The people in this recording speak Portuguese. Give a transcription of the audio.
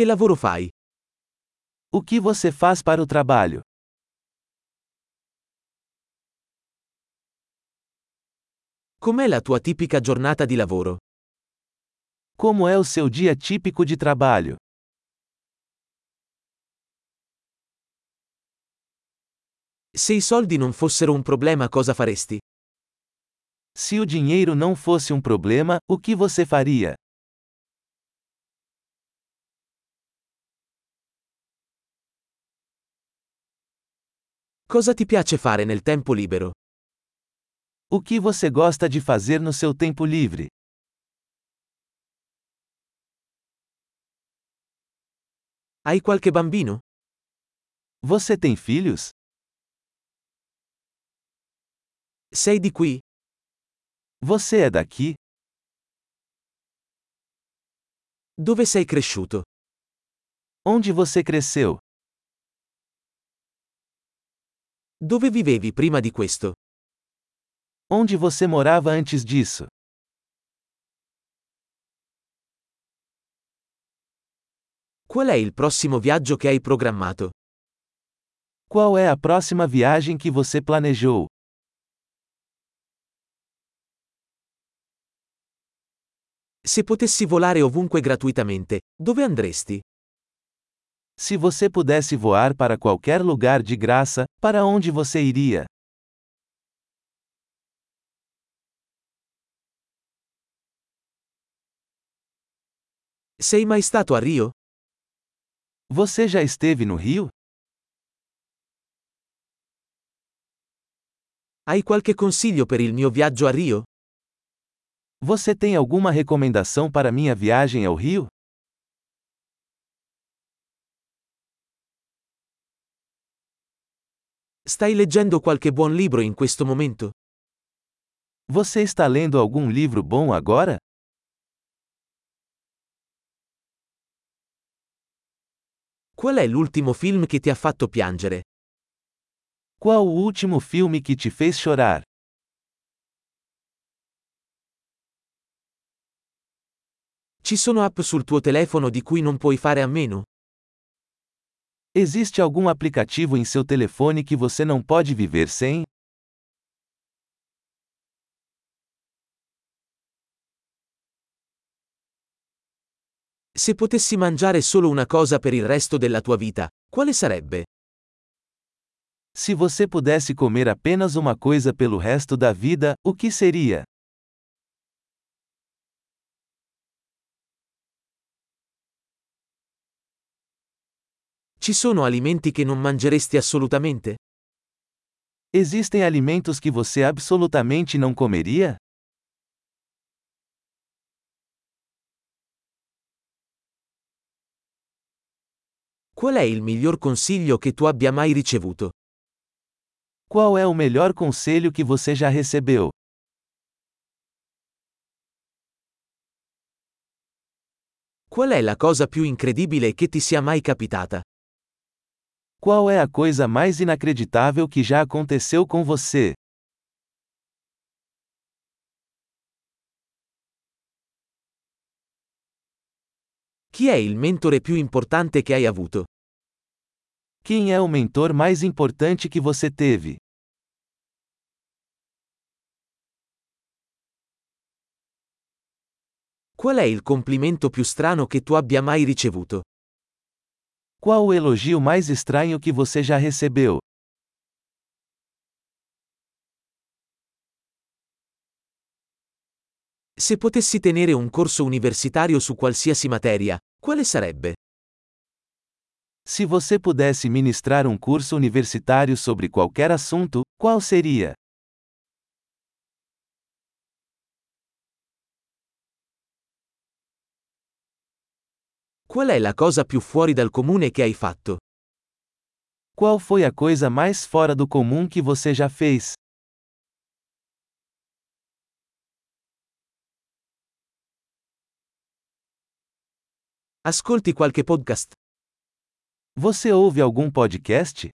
Che lavoro fai? O que você faz para o trabalho? Com'è la tua tipica giornata di lavoro? Como é o seu dia típico de trabalho? Se i soldi non fossero un problema cosa faresti? Se o dinheiro não fosse um problema, o que você faria? Cosa ti piace fare nel tempo libero? O que você gosta de fazer no seu tempo livre? Hai qualche bambino? Você tem filhos? Sei di qui? Você é daqui? Dove sei cresciuto? Onde você cresceu? Dove vivevi prima di questo? Onde você morava antes disso? Qual è il prossimo viaggio che hai programmato? Qual é a próxima viagem que você planejou? Se potessi volare ovunque gratuitamente, dove andresti? Se você pudesse voar para qualquer lugar de graça, para onde você iria? Sei mai stato a Rio? Você já esteve no Rio? Hai qualche consiglio per il mio viaggio a Rio? Você tem alguma recomendação para minha viagem ao Rio? Stai leggendo qualche buon libro in questo momento? Você está lendo algum livro bom agora? Qual è l'ultimo film che ti ha fatto piangere? Qual o último filme que te fez chorar? Ci sono app sul tuo telefono di cui non puoi fare a meno? Existe algum aplicativo em seu telefone que você não pode viver sem? Se potessi mangiare solo una cosa per il resto della tua vita, quale sarebbe? Se você pudesse comer apenas uma coisa pelo resto da vida, o que seria? Ci sono alimenti che non mangeresti assolutamente? Existem alimentos que você absolutamente não comeria? Qual è il miglior consiglio che tu abbia mai ricevuto? Qual é o melhor conselho que você já recebeu? Qual è la cosa più incredibile che ti sia mai capitata? Qual é a coisa mais inacreditável que já aconteceu com você? Chi è il mentore più importante che hai avuto? Quem é o mentor mais importante que você teve? Qual è il complimento più strano che tu abbia mai ricevuto? Qual o elogio mais estranho que você já recebeu? Se potessi tenere un corso universitario su qualsiasi materia, quale sarebbe? Se você pudesse ministrar um curso universitário sobre qualquer assunto, qual seria? Qual è la cosa più fuori dal comune che hai fatto? Qual foi a coisa mais fora do comum que você já fez? Ascolti qualche podcast? Você ouve algum podcast?